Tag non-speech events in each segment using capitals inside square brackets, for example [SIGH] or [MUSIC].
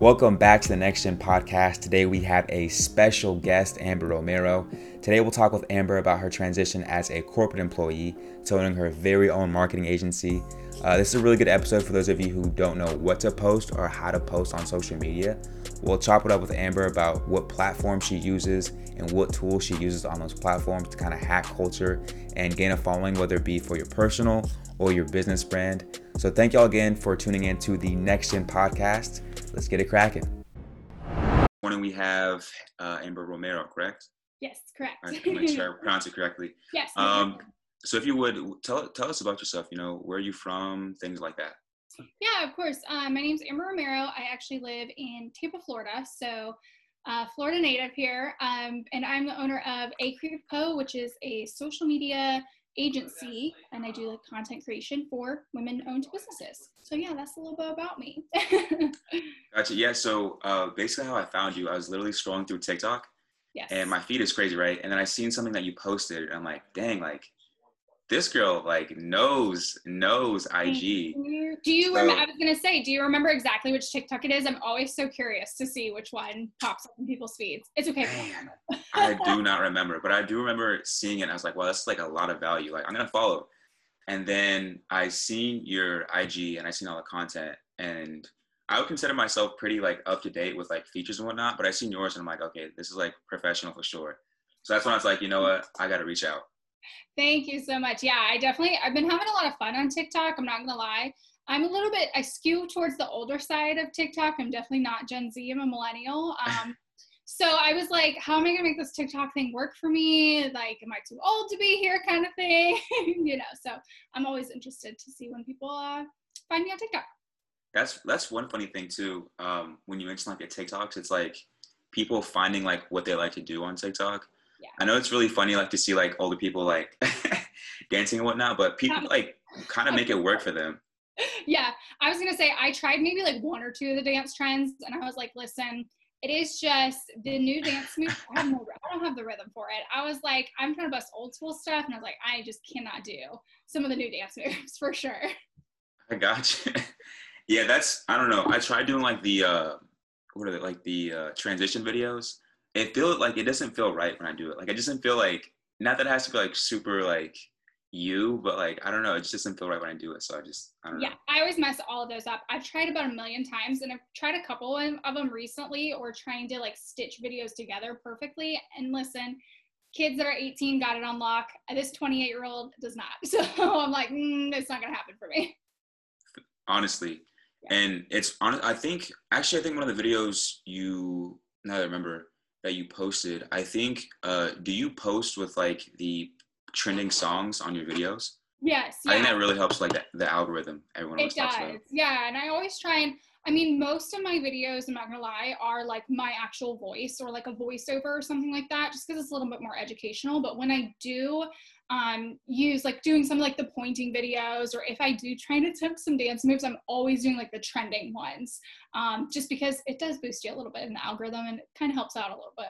Welcome back to the Next Gen podcast. Today we have a special guest, Amber Romero. Today we'll talk with Amber about her transition as a corporate employee to owning her very own marketing agency. Uh, this is a really good episode for those of you who don't know what to post or how to post on social media. We'll chop it up with Amber about what platform she uses and what tools she uses on those platforms to kind of hack culture and gain a following, whether it be for your personal or your business brand. So thank y'all again for tuning in to the Next Gen podcast. Let's get it cracking. Morning, we have uh, Amber Romero, correct? Yes, correct. I make sure I pronounce it correctly. yes. Um, so if you would tell tell us about yourself, you know, where are you from, things like that. Yeah, of course. Uh, my name's Amber Romero. I actually live in Tampa, Florida. So, uh, Florida native here. Um, and I'm the owner of A Creative Co., which is a social media agency. And I do like content creation for women owned businesses. So, yeah, that's a little bit about me. [LAUGHS] gotcha. Yeah. So, uh, basically, how I found you, I was literally scrolling through TikTok. Yes. And my feed is crazy, right? And then I seen something that you posted. And I'm like, dang, like this girl like knows knows IG. Do you so, remember? I was gonna say, do you remember exactly which TikTok it is? I'm always so curious to see which one pops up in people's feeds. It's okay. Man, I do not remember, but I do remember seeing it. I was like, well, that's like a lot of value. Like I'm gonna follow. And then I seen your IG and I seen all the content, and I would consider myself pretty like up to date with like features and whatnot. But I seen yours and I'm like, okay, this is like professional for sure. So that's when I was like, you know what, I gotta reach out. Thank you so much. Yeah, I definitely I've been having a lot of fun on TikTok. I'm not gonna lie. I'm a little bit I skew towards the older side of TikTok. I'm definitely not Gen Z. I'm a millennial. [LAUGHS] Um, so I was like, how am I gonna make this TikTok thing work for me? Like, am I too old to be here, kind of thing? [LAUGHS] you know. So I'm always interested to see when people uh, find me on TikTok. That's that's one funny thing too. Um, when you mention like the TikToks, it's like people finding like what they like to do on TikTok yeah. I know it's really funny like to see like older people like [LAUGHS] dancing and whatnot, but people like kind of make it work for them. [LAUGHS] Yeah, I was gonna say I tried maybe like one or two of the dance trends, and I was like, listen, it is just the new dance move. I, no, I don't have the rhythm for it. I was like, I'm trying to bust old school stuff, and I was like, I just cannot do some of the new dance moves [LAUGHS] for sure. I got you. yeah, that's I don't know. I tried doing like the uh what are they like the uh transition videos it feels like it doesn't feel right when I do it. Like it doesn't feel like not that it has to be like super like you, but like I don't know, it just doesn't feel right when I do it. So I just I don't yeah, know. I always mess all of those up. I've tried about a million times, and I've tried a couple of them recently, or trying to like stitch videos together perfectly. And listen, kids that are 18 got it on lock. This 28 year old does not. [LAUGHS] So I'm like, mm, it's not gonna happen for me. Honestly, yeah. and it's on. I think actually, I think one of the videos you now that I remember that you posted, I think, uh, do you post with like the trending songs on your videos? Yes. Yeah. I think that really helps like the, the algorithm. Everyone it does. Yeah, and I always try and I mean, most of my videos, I'm not gonna lie, are like my actual voice or like a voiceover or something like that, just because it's a little bit more educational. But when I do um, use like doing some like the pointing videos, or if I do try to attempt some dance moves, I'm always doing like the trending ones, um, just because it does boost you a little bit in the algorithm and it kind of helps out a little bit.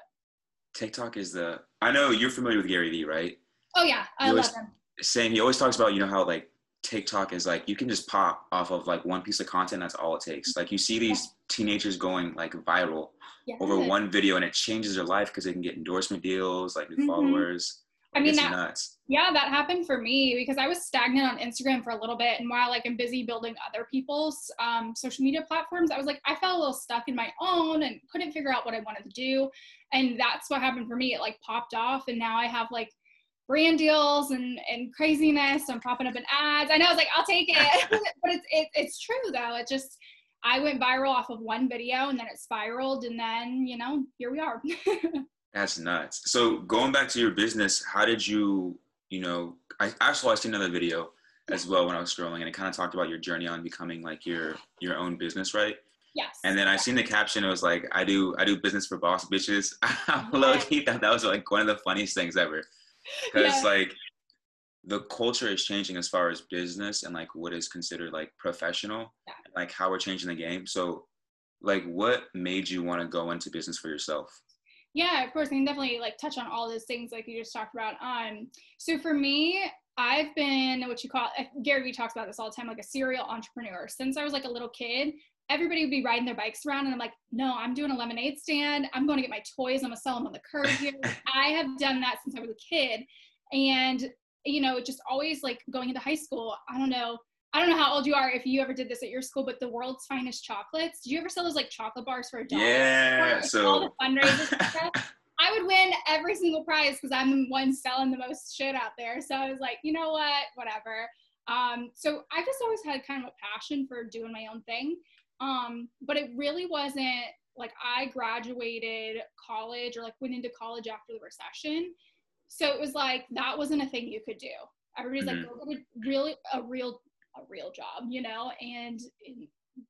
TikTok is the. I know you're familiar with Gary Vee, right? Oh yeah, I love him. Saying he always talks about you know how like TikTok is like you can just pop off of like one piece of content. That's all it takes. Like you see these teenagers going like viral yes. over one video, and it changes their life because they can get endorsement deals, like new mm-hmm. followers. I mean, that, nuts. yeah, that happened for me because I was stagnant on Instagram for a little bit, and while like I'm busy building other people's um, social media platforms, I was like I felt a little stuck in my own and couldn't figure out what I wanted to do, and that's what happened for me. It like popped off, and now I have like brand deals and and craziness. I'm popping up in ads. I know I was like, I'll take it, [LAUGHS] [LAUGHS] but it's it, it's true though. It just I went viral off of one video and then it spiraled and then you know here we are. [LAUGHS] That's nuts. So going back to your business, how did you you know? I actually seen another video as well when I was scrolling and it kind of talked about your journey on becoming like your your own business, right? Yes. And then I seen the caption. It was like, "I do I do business for boss bitches." [LAUGHS] I low key thought that was like one of the funniest things ever because like the culture is changing as far as business and like what is considered like professional yeah. like how we're changing the game so like what made you want to go into business for yourself yeah of course i can definitely like touch on all those things like you just talked about um so for me i've been what you call gary vee talks about this all the time like a serial entrepreneur since i was like a little kid everybody would be riding their bikes around and I'm like, no, I'm doing a lemonade stand. I'm going to get my toys. I'm gonna sell them on the curb here. [LAUGHS] I have done that since I was a kid. And, you know, just always like going into high school, I don't know. I don't know how old you are if you ever did this at your school, but the world's finest chocolates. Did you ever sell those like chocolate bars for a dollar? Yeah. So all the fundraisers [LAUGHS] stuff. I would win every single prize because I'm the one selling the most shit out there. So I was like, you know what, whatever. Um, so I just always had kind of a passion for doing my own thing. Um, but it really wasn't like I graduated college or like went into college after the recession. So it was like that wasn't a thing you could do. Everybody's mm-hmm. like, go get a really a real a real job, you know, and,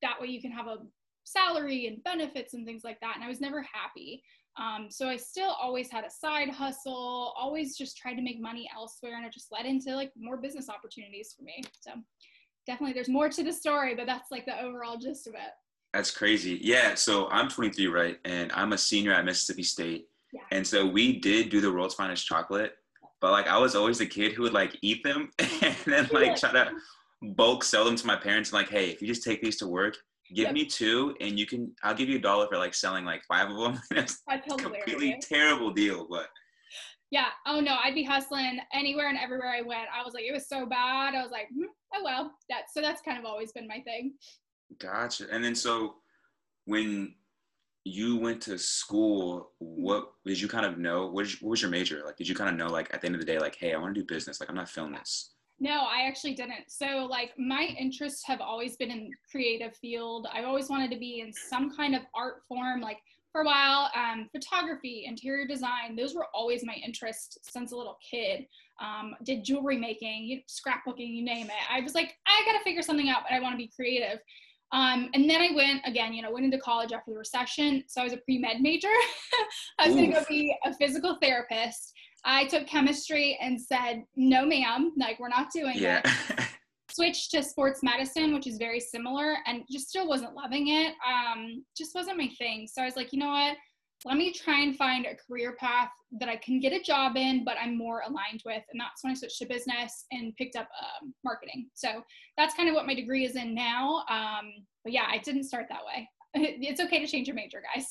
that way you can have a salary and benefits and things like that. And I was never happy. Um, so I still always had a side hustle, always just tried to make money elsewhere, and it just led into like more business opportunities for me. So definitely there's more to the story, but that's like the overall gist of it. That's crazy. Yeah. So I'm 23, right? And I'm a senior at Mississippi State. Yeah. And so we did do the world's finest chocolate, but like I was always the kid who would like eat them [LAUGHS] and then like try to bulk sell them to my parents. And like, hey, if you just take these to work, give yep. me two and you can, I'll give you a dollar for like selling like five of them. [LAUGHS] it's a completely terrible deal, but yeah. Oh no, I'd be hustling anywhere and everywhere I went. I was like, it was so bad. I was like, hmm, oh well. That's so that's kind of always been my thing. Gotcha. And then so when you went to school, what did you kind of know? What, you, what was your major? Like, did you kind of know, like, at the end of the day, like, hey, I want to do business. Like, I'm not filming this. No, I actually didn't. So, like, my interests have always been in creative field. I've always wanted to be in some kind of art form. Like, for a while, um, photography, interior design, those were always my interest since a little kid. Um, did jewelry making, scrapbooking, you name it. I was like, I got to figure something out, but I want to be creative. Um, and then I went again, you know, went into college after the recession. So I was a pre med major. [LAUGHS] I was going to go be a physical therapist. I took chemistry and said, no, ma'am, like, we're not doing yeah. it. [LAUGHS] Switched to sports medicine, which is very similar, and just still wasn't loving it. Um, just wasn't my thing. So I was like, you know what? Let me try and find a career path that I can get a job in, but I'm more aligned with. And that's when I switched to business and picked up um, marketing. So that's kind of what my degree is in now. Um, but yeah, I didn't start that way. [LAUGHS] It's okay to change your major, guys.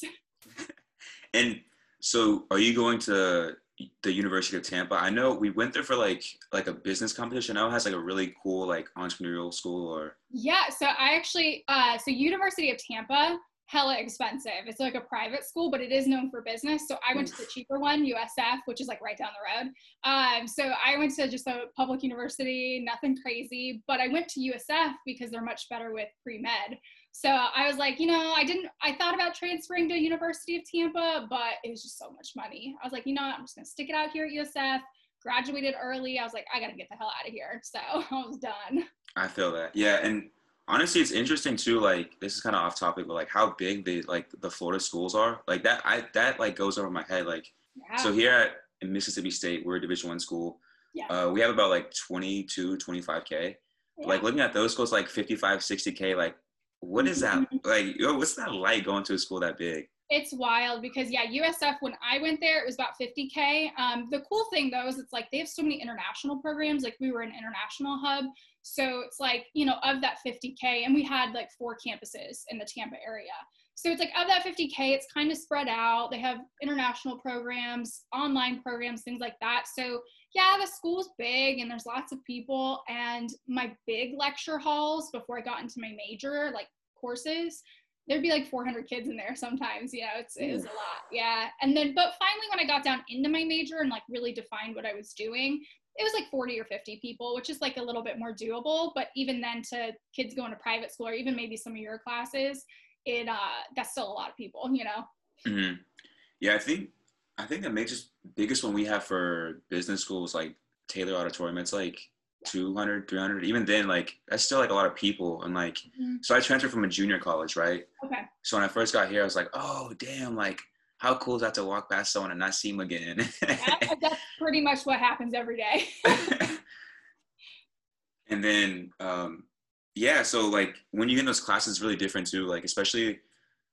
[LAUGHS] and so, are you going to the University of Tampa? I know we went there for like like a business competition. I know it has like a really cool like entrepreneurial school or. Yeah, so I actually uh, so University of Tampa hella expensive. It's like a private school, but it is known for business. So I went to the cheaper one, USF, which is like right down the road. Um, so I went to just a public university, nothing crazy, but I went to USF because they're much better with pre med. So I was like, you know, I didn't, I thought about transferring to University of Tampa, but it was just so much money. I was like, you know, I'm just gonna stick it out here at USF. Graduated early. I was like, I gotta get the hell out of here. [LAUGHS] So I was done. I feel that. Yeah. And honestly it's interesting too like this is kind of off topic but like how big the like the florida schools are like that i that like goes over my head like yeah. so here at in mississippi state we're a division one school yeah. uh, we have about like 22 25k yeah. like looking at those schools like 55 60k like what is that like what's that like going to a school that big it's wild because yeah usf when i went there it was about 50k um, the cool thing though is it's like they have so many international programs like we were an international hub so it's like, you know, of that 50K, and we had like four campuses in the Tampa area. So it's like of that 50K, it's kind of spread out. They have international programs, online programs, things like that. So yeah, the school's big and there's lots of people. And my big lecture halls before I got into my major, like courses, there'd be like 400 kids in there sometimes. You know, it's, it was a lot. Yeah. And then, but finally, when I got down into my major and like really defined what I was doing, it was like 40 or 50 people, which is like a little bit more doable. But even then, to kids going to private school or even maybe some of your classes, it uh, that's still a lot of people, you know. Mm-hmm. Yeah, I think I think the major biggest one we have for business school is like Taylor Auditorium. It's like 200 300 even then like that's still like a lot of people and like mm-hmm. so i transferred from a junior college right okay so when i first got here i was like oh damn like how cool is that to walk past someone and not see them again? yeah, that's pretty much what happens every day. [LAUGHS] and then, um, yeah, so like when you get in those classes, it's really different too. Like, especially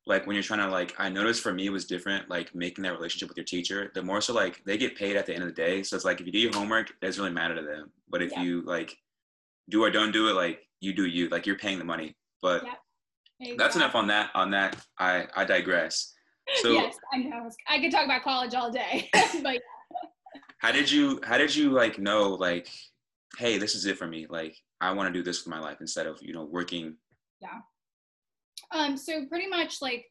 like when you're trying to like, I noticed for me it was different, like making that relationship with your teacher. The more so like they get paid at the end of the day. So it's like if you do your homework, it doesn't really matter to them. But if yeah. you like do or don't do it, like you do you, like you're paying the money. But yeah. That's enough on that. On that, I I digress. So yes, I know. I could talk about college all day, [LAUGHS] but. How did you How did you like know like, hey, this is it for me. Like, I want to do this for my life instead of you know working. Yeah. Um. So pretty much like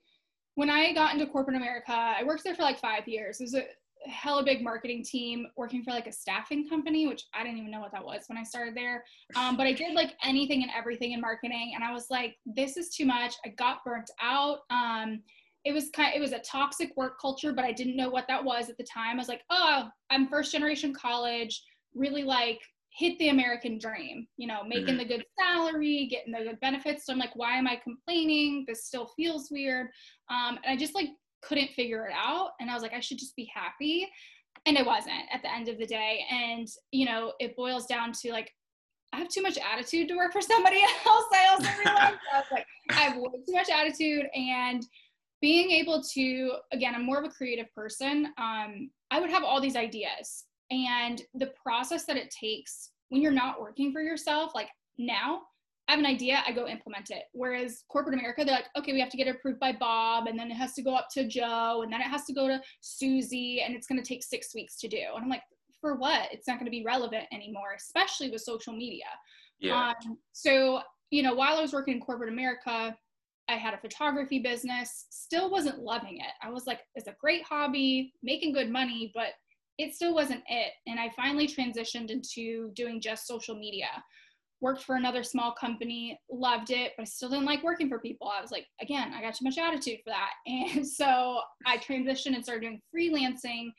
when I got into corporate America, I worked there for like five years. It was a hella big marketing team working for like a staffing company, which I didn't even know what that was when I started there. Um, but I did like anything and everything in marketing, and I was like, this is too much. I got burnt out. Um, it was kind of, it was a toxic work culture, but I didn't know what that was at the time. I was like, oh, I'm first generation college, really like hit the American dream, you know, making mm-hmm. the good salary, getting the good benefits. So I'm like, why am I complaining? This still feels weird. Um, and I just like couldn't figure it out. And I was like, I should just be happy. And it wasn't at the end of the day. And, you know, it boils down to like, I have too much attitude to work for somebody [LAUGHS] else. I also realized I was like, I have way too much attitude. And being able to, again, I'm more of a creative person. Um, I would have all these ideas. And the process that it takes when you're not working for yourself, like now, I have an idea, I go implement it. Whereas corporate America, they're like, okay, we have to get it approved by Bob, and then it has to go up to Joe, and then it has to go to Susie, and it's going to take six weeks to do. And I'm like, for what? It's not going to be relevant anymore, especially with social media. Yeah. Um, so, you know, while I was working in corporate America, I had a photography business, still wasn't loving it. I was like, it's a great hobby, making good money, but it still wasn't it. And I finally transitioned into doing just social media worked for another small company, loved it, but I still didn't like working for people. I was like, again, I got too much attitude for that. [LAUGHS] And so I transitioned and started doing freelancing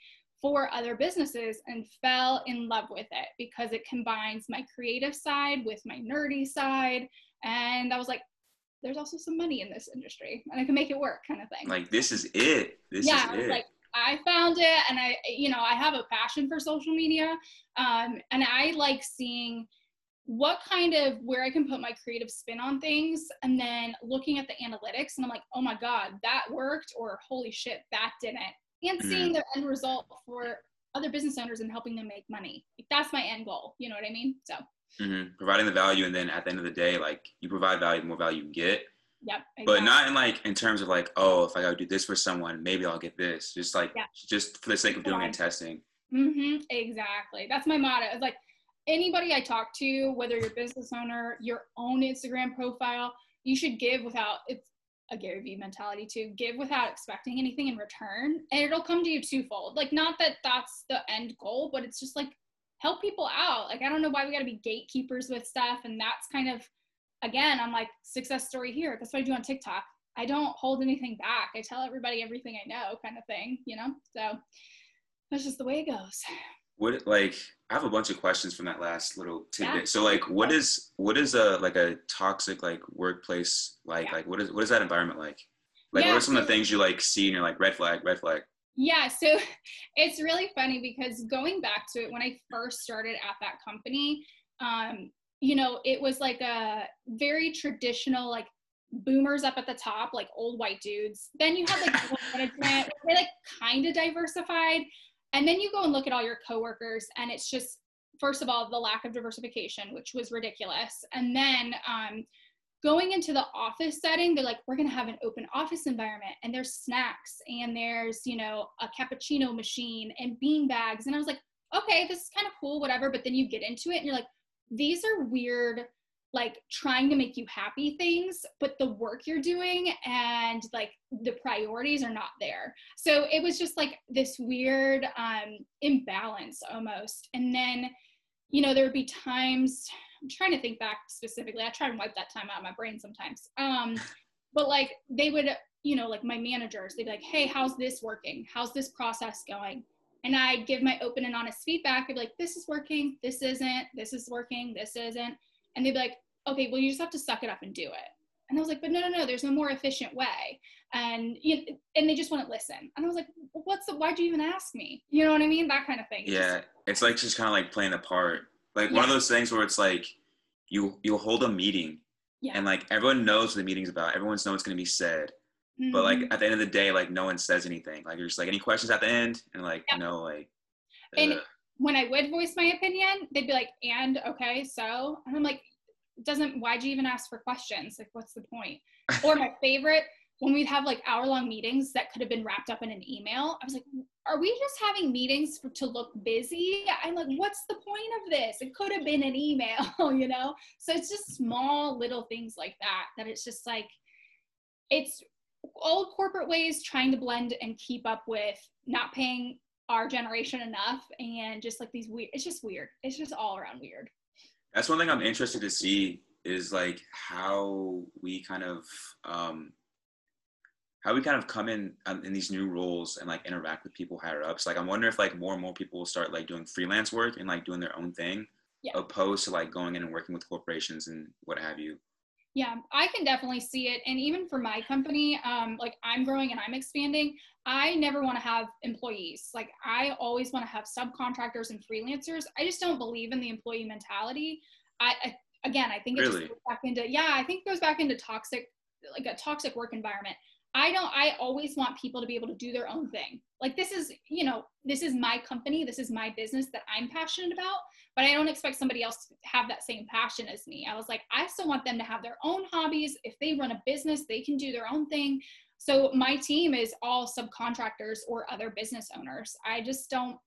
for other businesses and fell in love with it because it combines my creative side with my nerdy side. And I was like, there's also some money in this industry and I can make it work kind of thing. Like, this is it. This yeah, is it. Like, I found it and I, you know, I have a passion for social media. Um, and I like seeing what kind of where I can put my creative spin on things and then looking at the analytics and I'm like, oh my God, that worked or holy shit, that didn't. And mm-hmm. seeing the end result for other business owners and helping them make money. Like, that's my end goal. You know what I mean? So mm-hmm. providing the value and then at the end of the day, like you provide value, the more value you get. Yep. Exactly. But not in like in terms of like, oh, if I gotta do this for someone, maybe I'll get this. Just like yeah. just for the sake of doing it and testing. Mm-hmm. Exactly. That's my motto. It's like anybody I talk to, whether you're a business owner, your own Instagram profile, you should give without it's a Gary Vee mentality to Give without expecting anything in return, and it'll come to you twofold. Like, not that that's the end goal, but it's just like help people out. Like, I don't know why we got to be gatekeepers with stuff, and that's kind of again, I'm like success story here. That's what I do on TikTok. I don't hold anything back. I tell everybody everything I know, kind of thing, you know. So that's just the way it goes what like I have a bunch of questions from that last little tidbit. Yeah. So like what is what is a like a toxic like workplace like? Yeah. Like what is what is that environment like? Like yeah, what are some so, of the things you like see and you're like red flag, red flag? Yeah, so [LAUGHS] it's really funny because going back to it when I first started at that company, um, you know, it was like a very traditional like boomers up at the top, like old white dudes. Then you had like [LAUGHS] management, they like kind of diversified, and then you go and look at all your coworkers, and it's just, first of all, the lack of diversification, which was ridiculous. And then um, going into the office setting, they're like, we're going to have an open office environment, and there's snacks, and there's, you know, a cappuccino machine and bean bags. And I was like, okay, this is kind of cool, whatever. But then you get into it, and you're like, these are weird like trying to make you happy things but the work you're doing and like the priorities are not there. So it was just like this weird um imbalance almost. And then you know there would be times i'm trying to think back specifically i try and wipe that time out of my brain sometimes um but like they would you know like my managers they'd be like hey how's this working? How's this process going and I give my open and honest feedback. I'd be like, this is working, this isn't, this is working, this isn't. And they'd be like, okay, well, you just have to suck it up and do it. And I was like, but no, no, no, there's no more efficient way. And you know, and they just wouldn't listen. And I was like, what's the, why'd you even ask me? You know what I mean? That kind of thing. Yeah. Just, it's like just kind of like playing a part. Like yeah. one of those things where it's like you you hold a meeting yeah. and like everyone knows what the meeting's about. Everyone knows what's gonna be said. Mm-hmm. But like mm-hmm. at the end of the day, like no one says anything. Like you're just like any questions at the end and like yep. no like and when I would voice my opinion, they'd be like, and okay, so and I'm like, doesn't why'd you even ask for questions like what's the point or my [LAUGHS] favorite when we'd have like hour long meetings that could have been wrapped up in an email i was like are we just having meetings for, to look busy i'm like what's the point of this it could have been an email [LAUGHS] you know so it's just small little things like that that it's just like it's old corporate ways trying to blend and keep up with not paying our generation enough and just like these weird it's just weird. It's just all around weird. That's one thing i'm interested to see is like how we kind of um how we kind of come in um, in these new roles and like interact with people higher ups. Like i'm wondering if like more and more people will start like doing freelance work and like doing their own thing yeah. opposed to like going in and working with corporations and what have you yeah, I can definitely see it. And even for my company, um, like I'm growing and I'm expanding, I never want to have employees. Like I always want to have subcontractors and freelancers. I just don't believe in the employee mentality. I, I again, I think it really? just goes back into yeah, I think it goes back into toxic, like a toxic work environment. I don't, I always want people to be able to do their own thing. Like this is, you know, this is my company, this is my business that I'm passionate about, but I don't expect somebody else to have that same passion as me. I was like, I still want them to have their own hobbies. If they run a business, they can do their own thing. So my team is all subcontractors or other business owners. I just don't,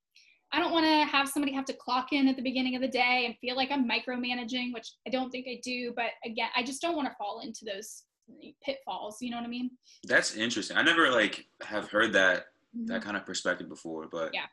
I don't want to have somebody have to clock in at the beginning of the day and feel like I'm micromanaging, which I don't think I do. But again, I just don't want to fall into those pitfalls you know what i mean that's interesting i never like have heard that mm-hmm. that kind of perspective before but yeah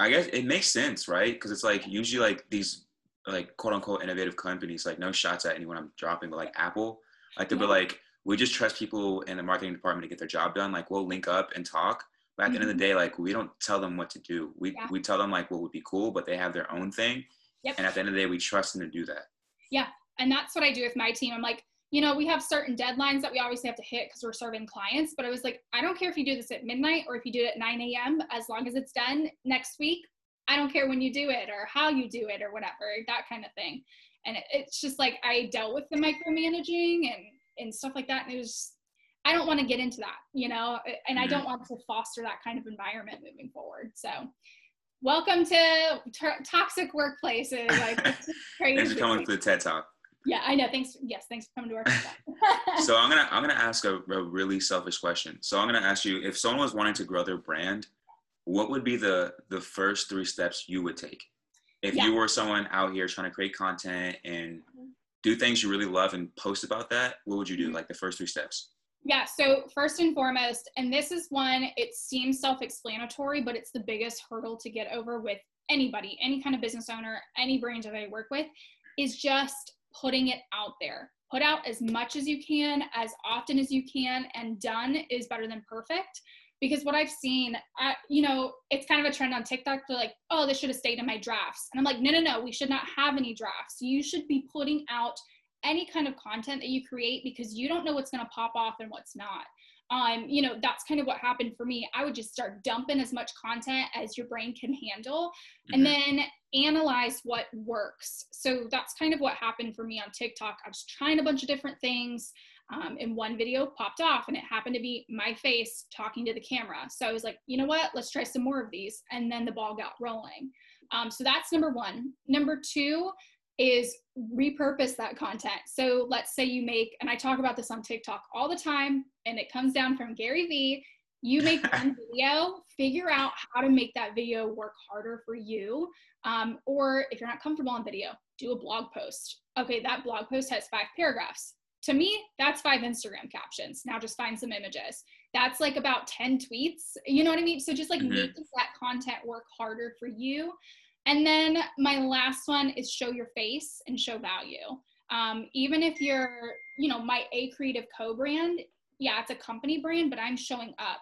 i guess it makes sense right because it's like usually like these like quote unquote innovative companies like no shots at anyone i'm dropping but like apple like they'll yeah. be like we just trust people in the marketing department to get their job done like we'll link up and talk but at mm-hmm. the end of the mm-hmm. day like we don't tell them what to do we, yeah. we tell them like what would be cool but they have their own thing yep. and at the end of the day we trust them to do that yeah and that's what i do with my team i'm like you know, we have certain deadlines that we always have to hit because we're serving clients. But I was like, I don't care if you do this at midnight or if you do it at 9 a.m. As long as it's done next week, I don't care when you do it or how you do it or whatever, that kind of thing. And it, it's just like I dealt with the micromanaging and and stuff like that. And it was, I don't want to get into that, you know, and I mm-hmm. don't want to foster that kind of environment moving forward. So welcome to t- toxic workplaces. Like, crazy. [LAUGHS] Thanks for coming to the TED Talk. Yeah, I know. Thanks. Yes, thanks for coming to our. Podcast. So I'm gonna I'm gonna ask a, a, really selfish question. So I'm gonna ask you if someone was wanting to grow their brand, what would be the the first three steps you would take? If yeah. you were someone out here trying to create content and mm-hmm. do things you really love and post about that, what would you do? Mm-hmm. Like the first three steps. Yeah, so first and foremost, and this is one, it seems self explanatory, but it's the biggest hurdle to get over with anybody, any kind of business owner, any brand that I work with, is just putting it out there. Put out as much as you can, as often as you can, and done is better than perfect. Because what I've seen, I, you know, it's kind of a trend on TikTok. They're like, oh, this should have stayed in my drafts. And I'm like, no, no, no, we should not have any drafts. You should be putting out any kind of content that you create because you don't know what's going to pop off and what's not um, you know, that's kind of what happened for me. I would just start dumping as much content as your brain can handle mm-hmm. and then analyze what works. So that's kind of what happened for me on TikTok. I was trying a bunch of different things. Um, and one video popped off and it happened to be my face talking to the camera. So I was like, you know what, let's try some more of these. And then the ball got rolling. Um, so that's number one. Number two, is repurpose that content. So let's say you make, and I talk about this on TikTok all the time, and it comes down from Gary Vee. You make [LAUGHS] one video, figure out how to make that video work harder for you. Um, or if you're not comfortable on video, do a blog post. Okay, that blog post has five paragraphs. To me, that's five Instagram captions. Now just find some images. That's like about 10 tweets. You know what I mean? So just like mm-hmm. making that content work harder for you. And then my last one is show your face and show value. Um, even if you're, you know, my A Creative Co brand, yeah, it's a company brand, but I'm showing up.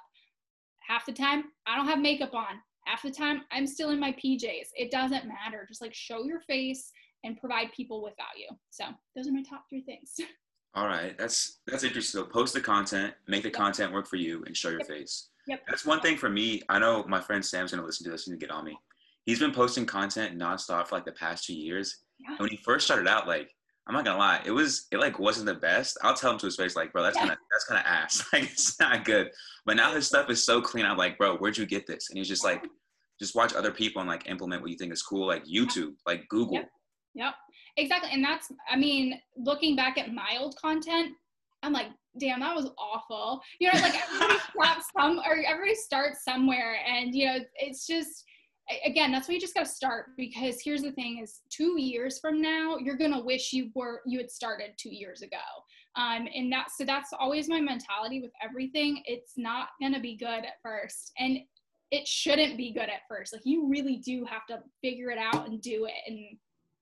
Half the time, I don't have makeup on. Half the time, I'm still in my PJs. It doesn't matter. Just like show your face and provide people with value. So those are my top three things. [LAUGHS] All right, that's that's interesting. So post the content, make the yep. content work for you, and show your yep. face. Yep. That's one thing for me. I know my friend Sam's gonna listen to this and get on me he's been posting content nonstop for like the past two years. Yeah. And when he first started out, like I'm not gonna lie, it was it like wasn't the best. I'll tell him to his face, like, bro, that's kind of that's kind of ass. [LAUGHS] like it's not good. But now his stuff is so clean. I'm like, bro, where'd you get this? And he's just like, just watch other people and like implement what you think is cool, like YouTube, like Google. Yep, exactly. And that's, I mean, looking back at my old content, I'm like, damn, that was awful. You know, like everybody [LAUGHS] some or everybody starts somewhere. And, you know, it's just, again, that's why you just got to start because here's the thing is two years from now, you're going to wish you were, you had started two years ago. Um, and that, so that's always my mentality with everything. It's not going to be good at first. And it shouldn't be good at first. Like you really do have to figure it out and do it and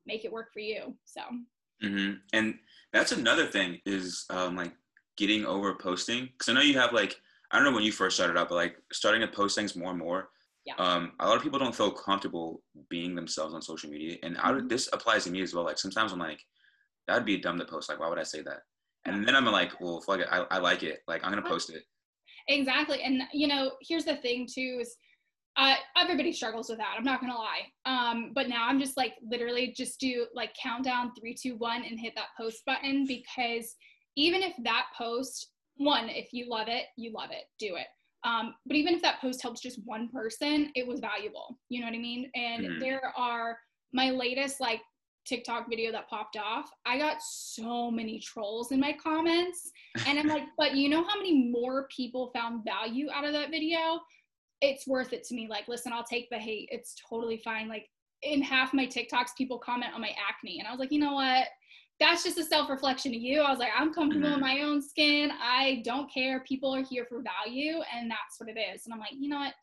make it work for you. So. Mm-hmm. And that's another thing is um, like getting over posting. Cause I know you have like, I don't know when you first started out, but like starting to post things more and more. Yeah. Um, a lot of people don't feel comfortable being themselves on social media. And mm-hmm. this applies to me as well. Like sometimes I'm like, that'd be dumb to post. Like, why would I say that? And then I'm like, well, fuck it. I, I like it. Like, I'm going to post it. Exactly. And, you know, here's the thing too is uh, everybody struggles with that. I'm not gonna lie. Um, but now I'm just like literally just do like countdown three, two, one, and hit that post button because even if that post, one, if you love it, you love it, do it. Um, but even if that post helps just one person, it was valuable. You know what I mean? And mm-hmm. there are my latest like TikTok video that popped off, I got so many trolls in my comments. And I'm like, [LAUGHS] but you know how many more people found value out of that video? It's worth it to me. Like, listen, I'll take the hate. It's totally fine. Like, in half my TikToks, people comment on my acne. And I was like, you know what? That's just a self reflection of you. I was like, I'm comfortable mm-hmm. in my own skin. I don't care. People are here for value. And that's what it is. And I'm like, you know what?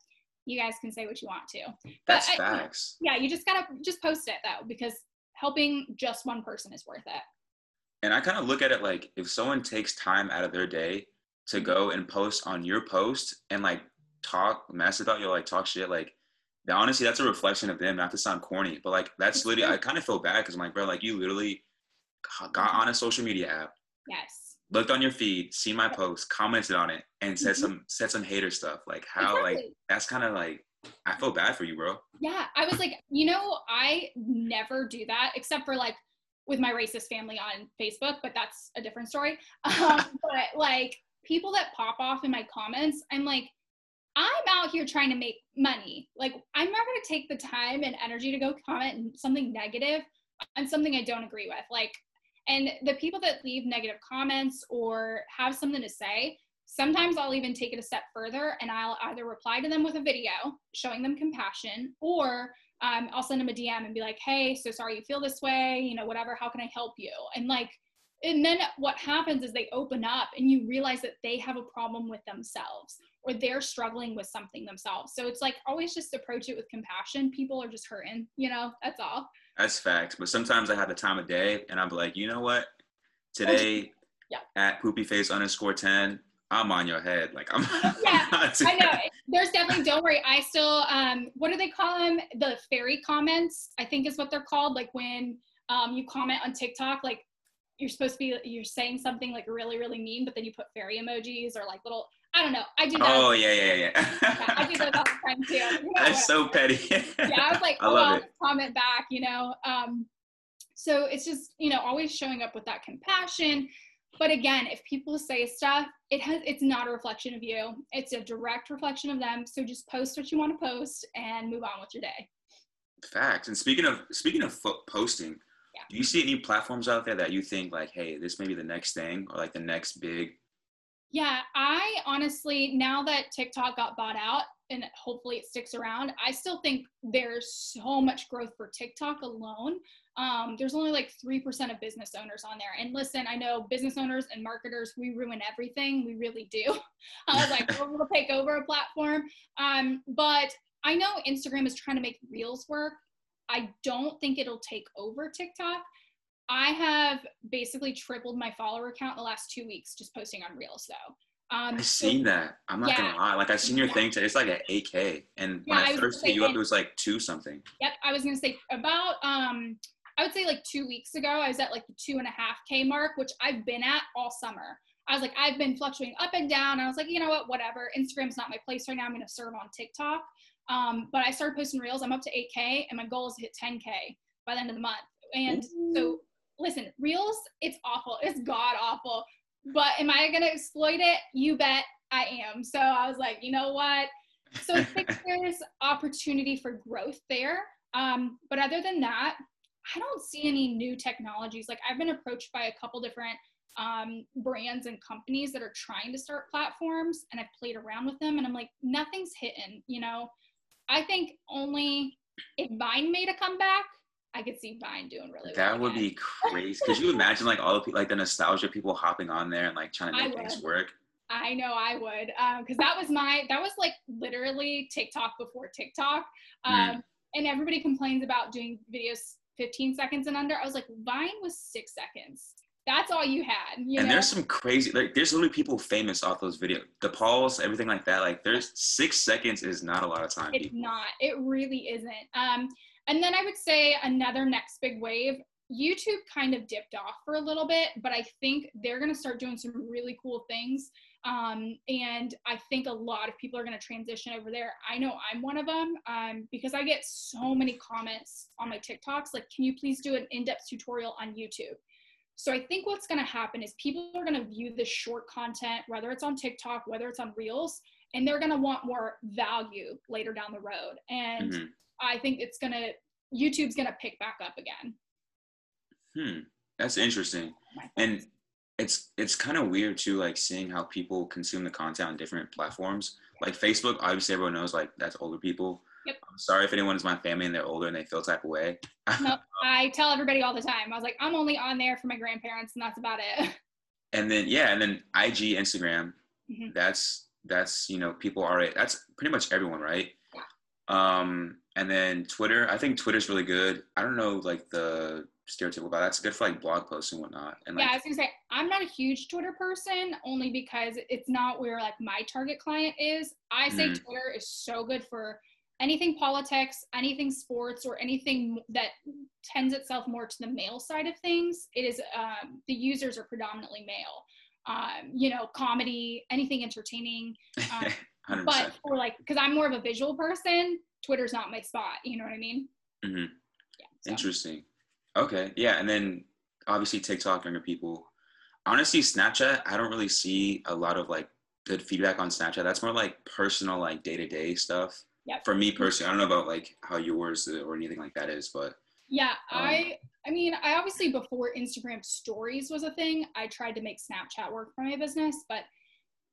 You guys can say what you want to. That's but facts. Yeah, you just gotta just post it though, because helping just one person is worth it. And I kind of look at it like if someone takes time out of their day to mm-hmm. go and post on your post and like talk mess about you, like talk shit, like honestly, that's a reflection of them. Not to sound corny, but like that's literally I kind of feel bad because I'm like, bro, like you literally got on a social media app. Yes. Looked on your feed, see my post, commented on it, and said mm-hmm. some said some hater stuff. Like how exactly. like that's kind of like I feel bad for you, bro. Yeah, I was like, you know, I never do that except for like with my racist family on Facebook, but that's a different story. [LAUGHS] Um, but like people that pop off in my comments, I'm like, I'm out here trying to make money. Like, I'm not going to take the time and energy to go comment something negative on something I don't agree with. Like, and the people that leave negative comments or have something to say, Sometimes I'll even take it a step further and I'll either reply to them with a video showing them compassion or um, I'll send them a DM and be like, hey, so sorry you feel this way, you know, whatever, how can I help you? And like, and then what happens is they open up and you realize that they have a problem with themselves or they're struggling with something themselves. So it's like always just approach it with compassion. People are just hurting, you know, that's all. That's facts. But sometimes I have the time of day and I'm like, you know what? Today yeah. at poopy face underscore 10, I'm on your head. Like I'm. [LAUGHS] yeah, I know. There's definitely. Don't worry. I still. Um, what do they call them? The fairy comments. I think is what they're called. Like when um, you comment on TikTok, like you're supposed to be, you're saying something like really, really mean, but then you put fairy emojis or like little. I don't know. I do that. Oh yeah, yeah, yeah. yeah I do that all the [LAUGHS] time too. You know, That's so petty. yeah, I was like, [LAUGHS] oh, well, comment back. You know. Um, so it's just you know always showing up with that compassion but again, if people say stuff, it has it's not a reflection of you. It's a direct reflection of them. So just post what you want to post and move on with your day. Facts. And speaking of speaking of posting, yeah. do you see any platforms out there that you think like, hey, this may be the next thing or like the next big? Yeah, I honestly now that TikTok got bought out and hopefully it sticks around, I still think there's so much growth for TikTok alone um, there's only like 3% of business owners on there. And listen, I know business owners and marketers, we ruin everything. We really do. I was [LAUGHS] like, we'll take over a platform. Um, but I know Instagram is trying to make reels work. I don't think it'll take over TikTok. I have basically tripled my follower count in the last two weeks just posting on reels though. Um, I've seen so, that. I'm not yeah. gonna lie. Like I've seen your yeah. thing today. It's like an 8K, and yeah, when I, I first hit you up, it was like two something. Yep, I was gonna say about um I would say like two weeks ago, I was at like the two and a half K mark, which I've been at all summer. I was like, I've been fluctuating up and down. I was like, you know what, whatever. Instagram's not my place right now. I'm going to serve on TikTok. Um, but I started posting reels. I'm up to 8K, and my goal is to hit 10K by the end of the month. And Ooh. so, listen, reels, it's awful. It's god awful. But am I going to exploit it? You bet I am. So I was like, you know what? So I think [LAUGHS] there's opportunity for growth there. Um, but other than that, I don't see any new technologies. Like I've been approached by a couple different um, brands and companies that are trying to start platforms, and I've played around with them, and I'm like, nothing's hitting. You know, I think only if Vine made a comeback, I could see Vine doing really well. that well would again. be crazy. Could you imagine like all the people, like the nostalgia people hopping on there and like trying to make things work? I know I would, because that was my that was like literally TikTok before TikTok, um, Mm. and everybody complains about doing videos 15 seconds and under. I was like, Vine was six seconds. That's all you had. You and know? there's some crazy like there's literally people famous off those videos. The Pauls, everything like that. Like there's six seconds is not a lot of time. it's people. not. It really isn't. Um, and then I would say another next big wave. YouTube kind of dipped off for a little bit, but I think they're going to start doing some really cool things. Um, and I think a lot of people are going to transition over there. I know I'm one of them um, because I get so many comments on my TikToks like, can you please do an in depth tutorial on YouTube? So I think what's going to happen is people are going to view this short content, whether it's on TikTok, whether it's on Reels, and they're going to want more value later down the road. And Mhm. I think it's to, YouTube's to pick back up again. Hmm. That's interesting. And it's it's kind of weird too, like seeing how people consume the content on different platforms. Like Facebook, obviously everyone knows like that's older people. Yep. I'm sorry if anyone is my family and they're older and they feel type of way. [LAUGHS] no, I tell everybody all the time. I was like, I'm only on there for my grandparents, and that's about it. [LAUGHS] And then yeah, and then IG, Instagram, Mhm. that's that's you know people are that's pretty much everyone, right? Yeah. Um, and then Twitter, I think Twitter's really good. I don't know like the stereotypical about that's good for like blog posts and whatnot. And like yeah, I was gonna say I'm not a huge Twitter person, only because it's not where like my target client is. I say Mhm. Twitter is so good for anything politics, anything sports, or anything that tends itself more to the male side of things. It is um, the users are predominantly male. Um, you know, comedy, anything entertaining. Um, [LAUGHS] 100%. but for like, because I'm more of a visual person, Twitter's not my spot. You know what I mean? Mm-hmm. Yeah. so. Interesting. Okay. Yeah. And then obviously TikTok, younger people. Honestly, Snapchat, I don't really see a lot of like good feedback on Snapchat. That's more like personal, like day to day stuff. Yep. For me personally, I don't know about like how yours or anything like that is, but Yeah, Um, I I mean, I obviously before Instagram stories was a thing, I tried to make Snapchat work for my business, but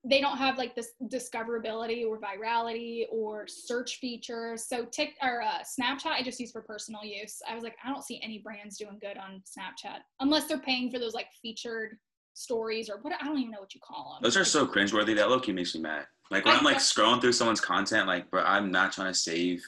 they don't have like this discoverability or virality or search features. So Tik or uh, Snapchat, I just use for personal use. I was like, I don't see any brands doing good on Snapchat unless they're paying for those like featured stories or what I don't even know what you call them. those are so cringeworthy. That low key makes me mad. Like when I I'm like scrolling through someone's content, like, bro, I'm not trying to save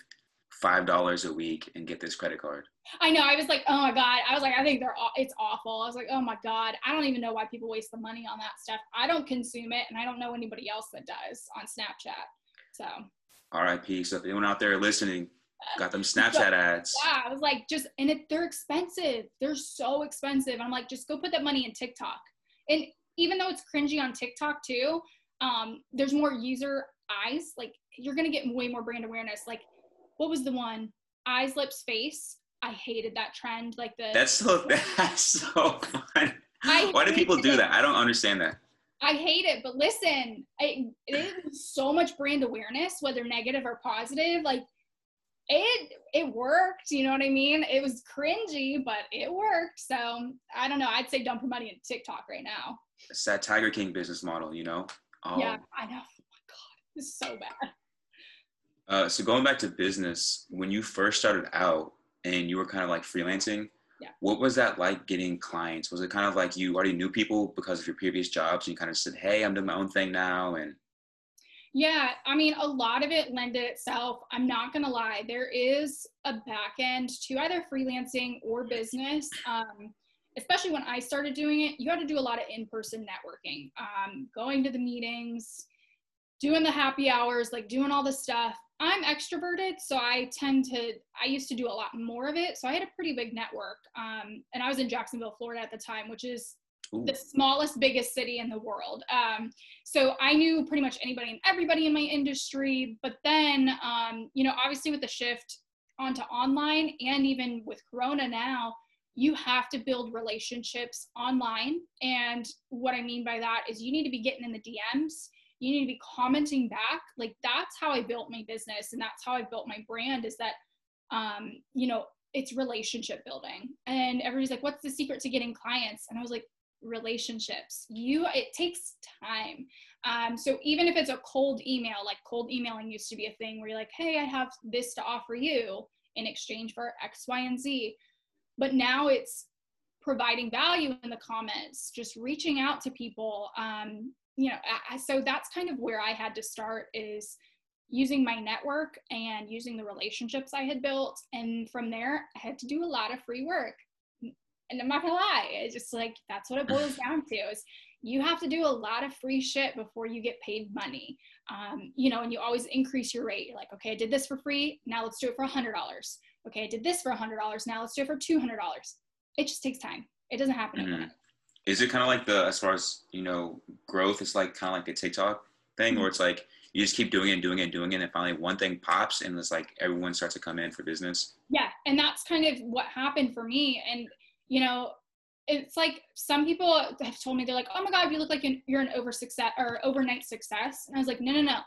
five dollars a week and get this credit card. I know. I was like, oh my god. I was like, I think they're it's awful. I was like, oh my god. I don't even know why people waste the money on that stuff. I don't consume it, and I don't know anybody else that does on Snapchat. So R.I.P. So if anyone out there listening got them [LAUGHS] Snapchat ads, yeah, I was like, just and it, they're expensive. They're so expensive. I'm like, just go put that money in TikTok. And even though it's cringy on TikTok too, um, there's more user eyes. Like you're gonna get way more brand awareness. Like, what was the one? Eyes, lips, face. I hated that trend. Like the that's so [LAUGHS] that's so fun. Why do people do it. that? I don't understand that. I hate it, but listen, it was so much brand awareness, whether negative or positive. Like it, it worked. You know what I mean? It was cringy, but it worked. So I don't know. I'd say dump your money in TikTok right now. It's that Tiger King business model, you know. Um, Yeah, I know. Oh my god, is so bad. Uh, so going back to business, when you first started out and you were kind of like freelancing, Yeah. what was that like getting clients? Was it kind of like you already knew people because of your previous jobs and you kind of said, "Hey, I'm doing my own thing now," and Yeah, I mean, a lot of it lended itself. I'm not gonna lie, there is a back end to either freelancing or business. Um, especially when I started doing it, you had to do a lot of in-person networking, um, going to the meetings, doing the happy hours, like doing all this stuff. I'm extroverted, so I tend to. I used to do a lot more of it, so I had a pretty big network. Um, and I was in Jacksonville, Florida at the time, which is Ooh, the smallest, biggest city in the world. Um, so I knew pretty much anybody and everybody in my industry. But then, um, you know, obviously with the shift onto online and even with Corona now, you have to build relationships online. And what I mean by that is you need to be getting in the DMs. You need to be commenting back. Like that's how I built my business and that's how I built my brand is that, um, you know, it's relationship building. And everybody's like, what's the secret to getting clients? And I was like, relationships. You, it takes time. Um, so even if it's a cold email, like cold emailing used to be a thing where you're like, hey, I have this to offer you in exchange for X, Y, and Z. But now it's providing value in the comments, just reaching out to people. Um, you know, I, so that's kind of where I had to start is using my network and using the relationships I had built. And from there, I had to do a lot of free work. And I'm not gonna lie, it's just like that's what it [LAUGHS] boils down to is you have to do a lot of free shit before you get paid money. Um, you know, and you always increase your rate. You're like, okay, I did this for free. Now let's do it for a hundred dollars. Okay, I did this for a hundred dollars. Now let's do it for two hundred dollars. It just takes time. It doesn't happen mm-hmm. overnight. Is it kind of like the as far as you know growth? It's like kind of like a TikTok thing, mm-hmm. where it's like you just keep doing it and doing it and doing it and finally one thing pops and it's like everyone starts to come in for business yeah and that's kind of what happened for me and you know it's like some people have told me they're like oh my god you look like you're an over success or overnight success and i was like no no no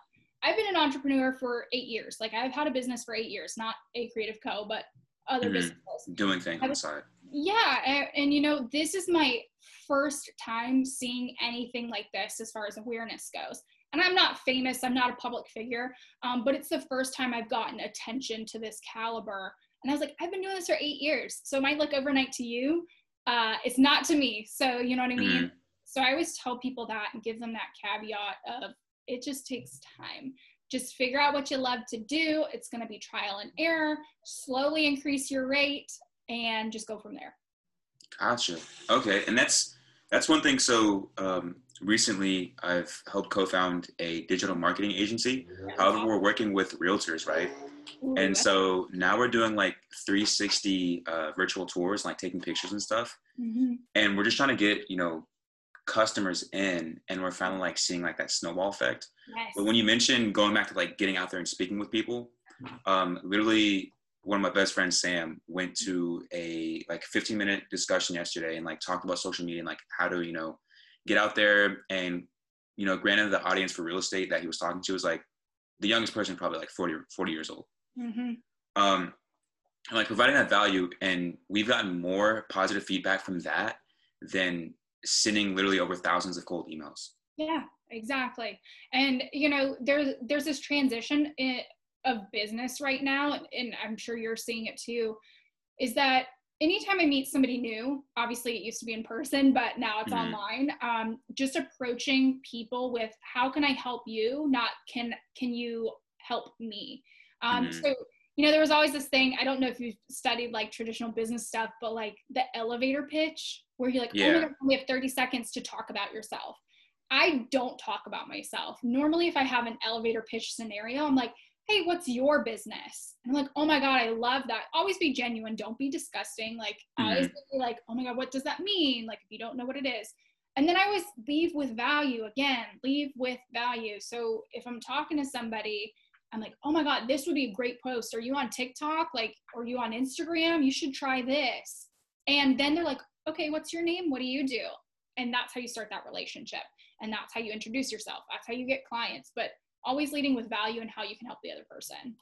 i've been an entrepreneur for eight years like i've had a business for eight years not a creative co but other mm-hmm. businesses doing things on the side yeah and, and you know this is my first time seeing anything like this as far as awareness goes and I'm not famous, I'm not a public figure, um, but it's the first time I've gotten attention to this caliber. And I was like, I've been doing this for eight years. So it might look overnight to you. Uh, it's not to me. So, you know what I mean? Mm-hmm. So I always tell people that and give them that caveat of it just takes time. Just figure out what you love to do. It's going to be trial and error. Slowly increase your rate and just go from there. Gotcha. Okay. And that's, that's one thing. So, um, recently I've helped co-found a digital marketing agency. However, we're working with realtors, right? And so now we're doing like 360 uh, virtual tours, like taking pictures and stuff. Mm-hmm. And we're just trying to get, you know, customers in and we're finally like seeing like that snowball effect. Yes. But when you mentioned going back to like getting out there and speaking with people, um, literally one of my best friends, Sam, went to a like 15 minute discussion yesterday and like talked about social media and like how to, you know, get out there. And you know granted the audience for real estate that he was talking to was like the youngest person probably like 40 40 years old. Mm-hmm. um and like providing that value and we've gotten more positive feedback from that than sending literally over thousands of cold emails. Yeah exactly. And you know there's there's this transition in, of business right now and i'm sure you're seeing it too is that anytime I meet somebody new, obviously it used to be in person, but now it's mm-hmm. online. Um, just approaching people with how can I help you, not can can you help me. Um, mm-hmm. So you know, there was always this thing. I don't know if you've studied like traditional business stuff, but like the elevator pitch, where you're like, yeah. oh my God, we have 30 seconds to talk about yourself. I don't talk about myself. Normally, if I have an elevator pitch scenario, I'm like, hey, what's your business? And I'm like, oh my God, I love that. Always be genuine. Don't be disgusting. Like, mm-hmm. always be like, oh my God, what does that mean? Like, if you don't know what it is. And then I always leave with value again, leave with value. So if I'm talking to somebody, I'm like, oh my God, this would be a great post. Are you on TikTok? Like, are you on Instagram? You should try this. And then they're like, okay, what's your name? What do you do? And that's how you start that relationship. And that's how you introduce yourself. That's how you get clients. But always leading with value and how you can help the other person.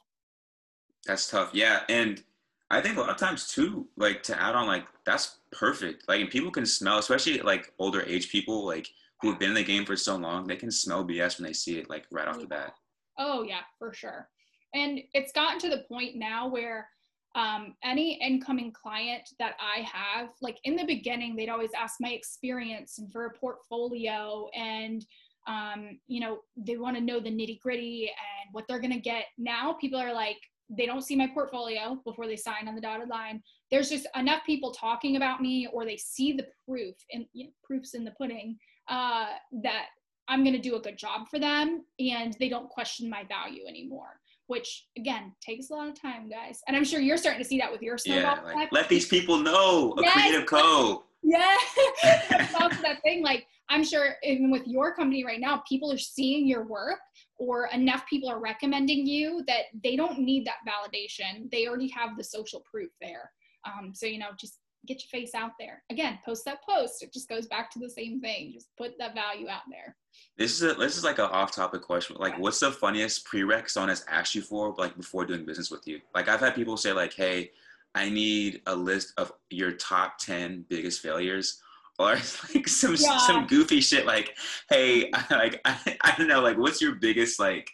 That's tough. Yeah. And I think a lot of times too, like to add on, like that's perfect. Like, and people can smell, especially like older age people, like who have been in the game for so long, they can smell BS when they see it, like right off the bat. Oh, yeah, for sure. And it's gotten to the point now where um, any incoming client that I have, like in the beginning, they'd always ask my experience and for a portfolio and um, you know, they want to know the nitty gritty and what they're going to get. Now people are like, they don't see my portfolio before they sign on the dotted line. There's just enough people talking about me, or they see the proof and you know, proofs in the pudding uh, that I'm going to do a good job for them, and they don't question my value anymore. Which again takes a lot of time, guys. And I'm sure you're starting to see that with your snowball. Yeah, like, let these people know a yes. creative co. [LAUGHS] Yeah, [LAUGHS] that's also that thing. Like I'm sure even with your company right now, people are seeing your work or enough people are recommending you that they don't need that validation. They already have the social proof there. Um, so, you know, just get your face out there. Again, post that post. It just goes back to the same thing. Just put that value out there. This is a, this is like an off topic question. Like, what's the funniest prereq someone has asked you for, like before doing business with you? Like, I've had people say like, "Hey, I need a list of your top 10 biggest failures or [LAUGHS] like some yeah. some goofy shit like hey [LAUGHS] like I, I don't know like what's your biggest like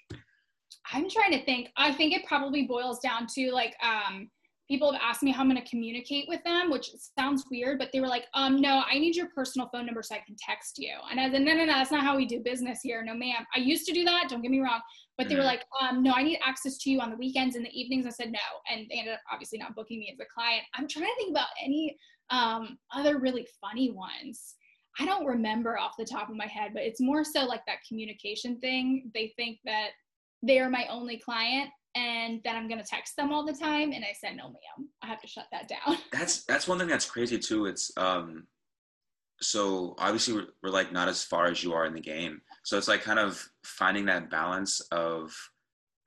i'm trying to think. I think it probably boils down to like um people have asked me how i'm going to communicate with them which sounds weird but they were like um no i need your personal phone number so i can text you. And i said no no no that's not how we do business here. No ma'am. I used to do that don't get me wrong but they were mm-hmm. like um no i need access to you on the weekends and the evenings. I said no and they ended up obviously not booking me as a client. I'm trying to think about any um, other really funny ones. I don't remember off the top of my head, but it's more so like that communication thing. They think that they are my only client and that I'm gonna text them all the time. And I said, no, ma'am, I have to shut that down. [LAUGHS] That's that's one thing that's crazy too. It's um, so obviously we're, we're like not as far as you are in the game. So it's like kind of finding that balance of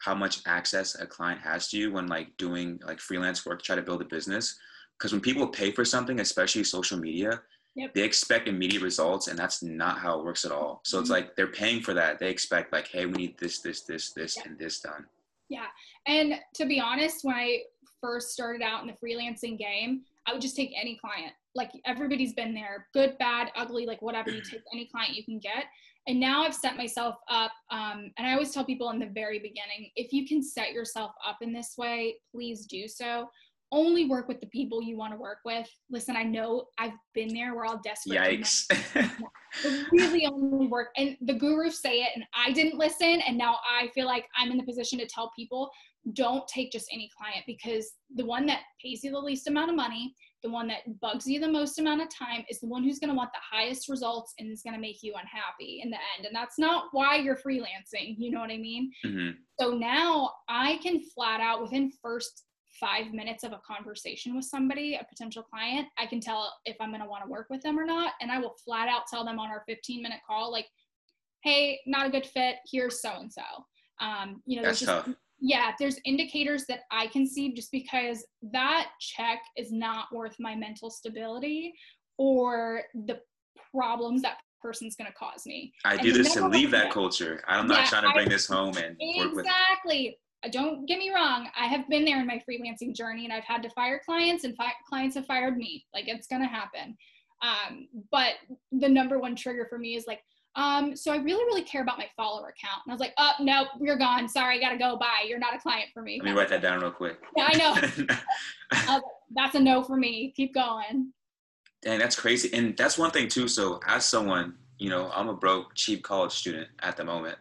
how much access a client has to you when like doing like freelance work try to build a business because when people pay for something, especially social media, yep. they expect immediate results, and that's not how it works at all. So mm-hmm. it's like they're paying for that. They expect like, hey, we need this, this, this, this, and this done. Yeah, and to be honest, when I first started out in the freelancing game, I would just take any client. Like everybody's been there, good, bad, ugly, like whatever. You [CLEARS THROAT] take any client you can get. And now I've set myself up, um, and I always tell people in the very beginning, if you can set yourself up in this way, please do so only work with the people you want to work with. Listen, I know I've been there. We're all desperate. Yikes. [LAUGHS] really only work. And the gurus say it, and I didn't listen. And now I feel like I'm in the position to tell people don't take just any client because the one that pays you the least amount of money, the one that bugs you the most amount of time, is the one who's going to want the highest results and is going to make you unhappy in the end. And that's not why you're freelancing. You know what I mean? Mm-hmm. So now I can flat out within first five minutes of a conversation with somebody, a potential client, I can tell if I'm going to want to work with them or not. And I will flat out tell them on our 15 minute call, like, hey, not a good fit. Here's so and so. Um, you know, That's just, tough. yeah, there's indicators that I can see just because that check is not worth my mental stability or the problems that person's going to cause me. I and do this to leave that culture. I'm not yeah, trying to bring I, this home and exactly don't get me wrong i have been there in my freelancing journey and i've had to fire clients and fi- clients have fired me. Like it's gonna happen. Um, but the number one trigger for me is like um, so i really really care about my follower account and i was like oh no you're gone. Sorry i gotta go. Bye. You're not a client for me. Let me write that down real quick. Yeah i know. [LAUGHS] Uh, that's a no for me. Keep going. Dang that's crazy. And that's one thing too. So as someone you know i'm a broke cheap college student at the moment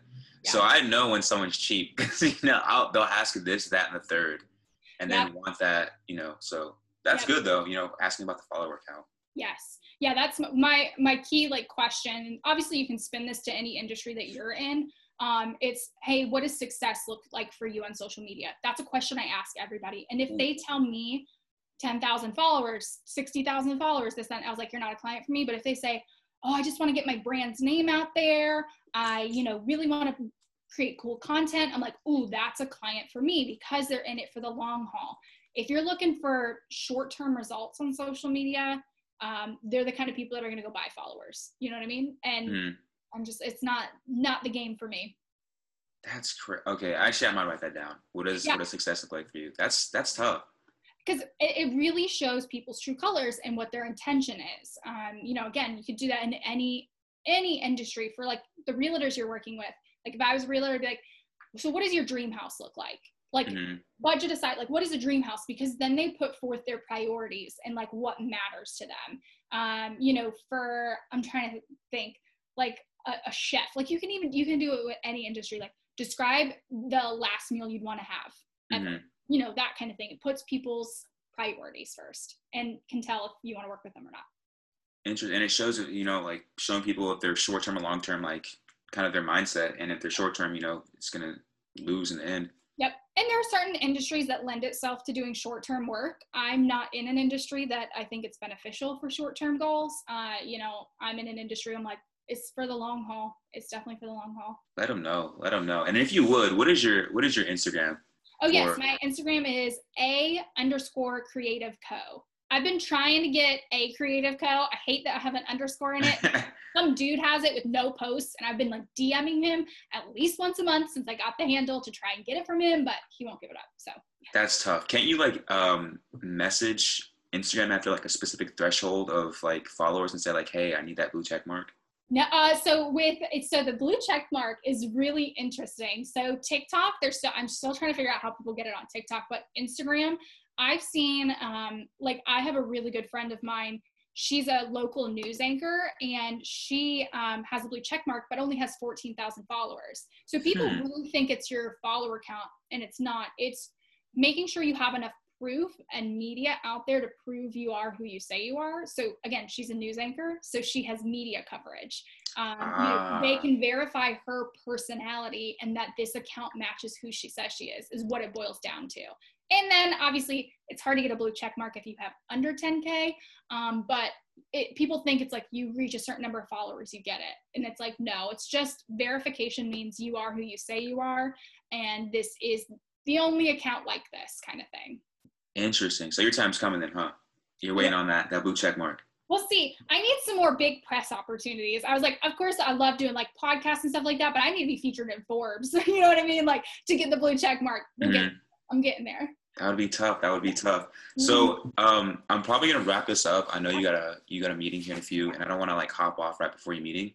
so I know when someone's cheap [LAUGHS] because you know I'll, they'll ask this, that, and the third, and then want that. You know, so that's good though. You know, asking about the follower count. Yes. Yeah, that's my my key like question. Obviously, you can spin this to any industry that you're in. Um, it's hey, what does success look like for you on social media? That's a question I ask everybody. And if they tell me 10,000 followers, 60,000 followers, this, then I was like, you're not a client for me. But if they say, oh, I just want to get my brand's name out there. I, you know, really want to create cool content. I'm like, oh, that's a client for me because they're in it for the long haul. If you're looking for short term results on social media, um, they're the kind of people that are going to go buy followers. You know what I mean? And mm. I'm just, it's not, not the game for me. That's correct. Okay. Actually, I might write that down. What does, yeah. what does success look like for you? That's, that's tough because it, it, really shows people's true colors and what their intention is. Um, you know, again, you could do that in any any industry for like the realtors you're working with. Like if I was a realtor, I'd be like, so what does your dream house look like? Like mm-hmm. budget aside, like what is a dream house? Because then they put forth their priorities and like what matters to them. Um, you know, for I'm trying to think like a, a chef. Like you can even you can do it with any industry. Like describe the last meal you'd want to have. Mm-hmm you know, that kind of thing. It puts people's priorities first and can tell if you want to work with them or not. Interesting. And it shows, you know, like showing people if they're short term or long term, like kind of their mindset. And if they're short term, you know, it's going to lose in the end. Yep. And there are certain industries that lend itself to doing short term work. I'm not in an industry that I think it's beneficial for short term goals. Uh, you know, I'm in an industry, I'm like, it's for the long haul. It's definitely for the long haul. Let them know. Let them know. And if you would, what is your what is your Instagram? Oh yes, or, my Instagram is a underscore creative co. I've been trying to get a creative co. I hate that I have an underscore in it. [LAUGHS] Some dude has it with no posts, and I've been like DMing him at least once a month since I got the handle to try and get it from him, but he won't give it up. So that's tough. Can't you like um message Instagram after like a specific threshold of like followers and say like, hey, I need that blue check mark? No, uh, so with so the blue check mark is really interesting. So TikTok, there's still I'm still trying to figure out how people get it on TikTok, but Instagram, I've seen um, like I have a really good friend of mine. She's a local news anchor and she um, has a blue check mark, but only has 14,000 followers. So people hmm. really think it's your follower count, and it's not. It's making sure you have enough proof and media out there to prove you are who you say you are. So again, she's a news anchor, so she has media coverage. Um, ah. they can verify her personality and that this account matches who she says she is, is what it boils down to. And then obviously, it's hard to get a blue check mark if you have under 10K, um, but it, people think it's like you reach a certain number of followers, you get it. And it's like, no, it's just verification means you are who you say you are. And this is the only account like this kind of thing. Interesting. So your time's coming then, huh? You're waiting on that that blue check mark. We'll see. I need some more big press opportunities. I was like, of course, I love doing like podcasts and stuff like that, but I need to be featured in Forbes. [LAUGHS] you know what I mean? Like to get the blue check mark. mm-hmm. I'm getting there. That would be tough. That would be tough. Mm-hmm. So um, I'm probably gonna wrap this up. I know you got a you got a meeting here in a few, and I don't want to like hop off right before your meeting.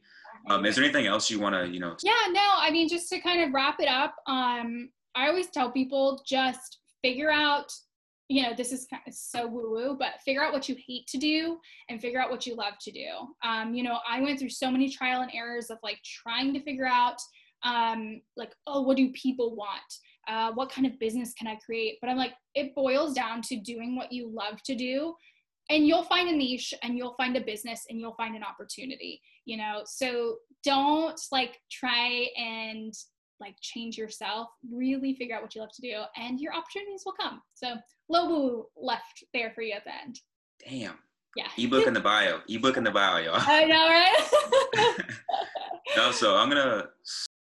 Um, is there anything else you want to you know? Yeah, no. I mean, just to kind of wrap it up. Um, I always tell people just figure out you know, this is kind of so woo woo, but figure out what you hate to do and figure out what you love to do. Um, you know, I went through so many trial and errors of like trying to figure out, um, like, oh, what do people want? Uh, what kind of business can I create? But I'm like, it boils down to doing what you love to do. And you'll find a niche and you'll find a business and you'll find an opportunity, you know? So don't like try and like change yourself, really figure out what you love to do, and your opportunities will come. So Lobu left there for you at the end. Damn. Yeah. Ebook in the bio. Ebook in the bio, y'all. I know, right? [LAUGHS] no, so I'm gonna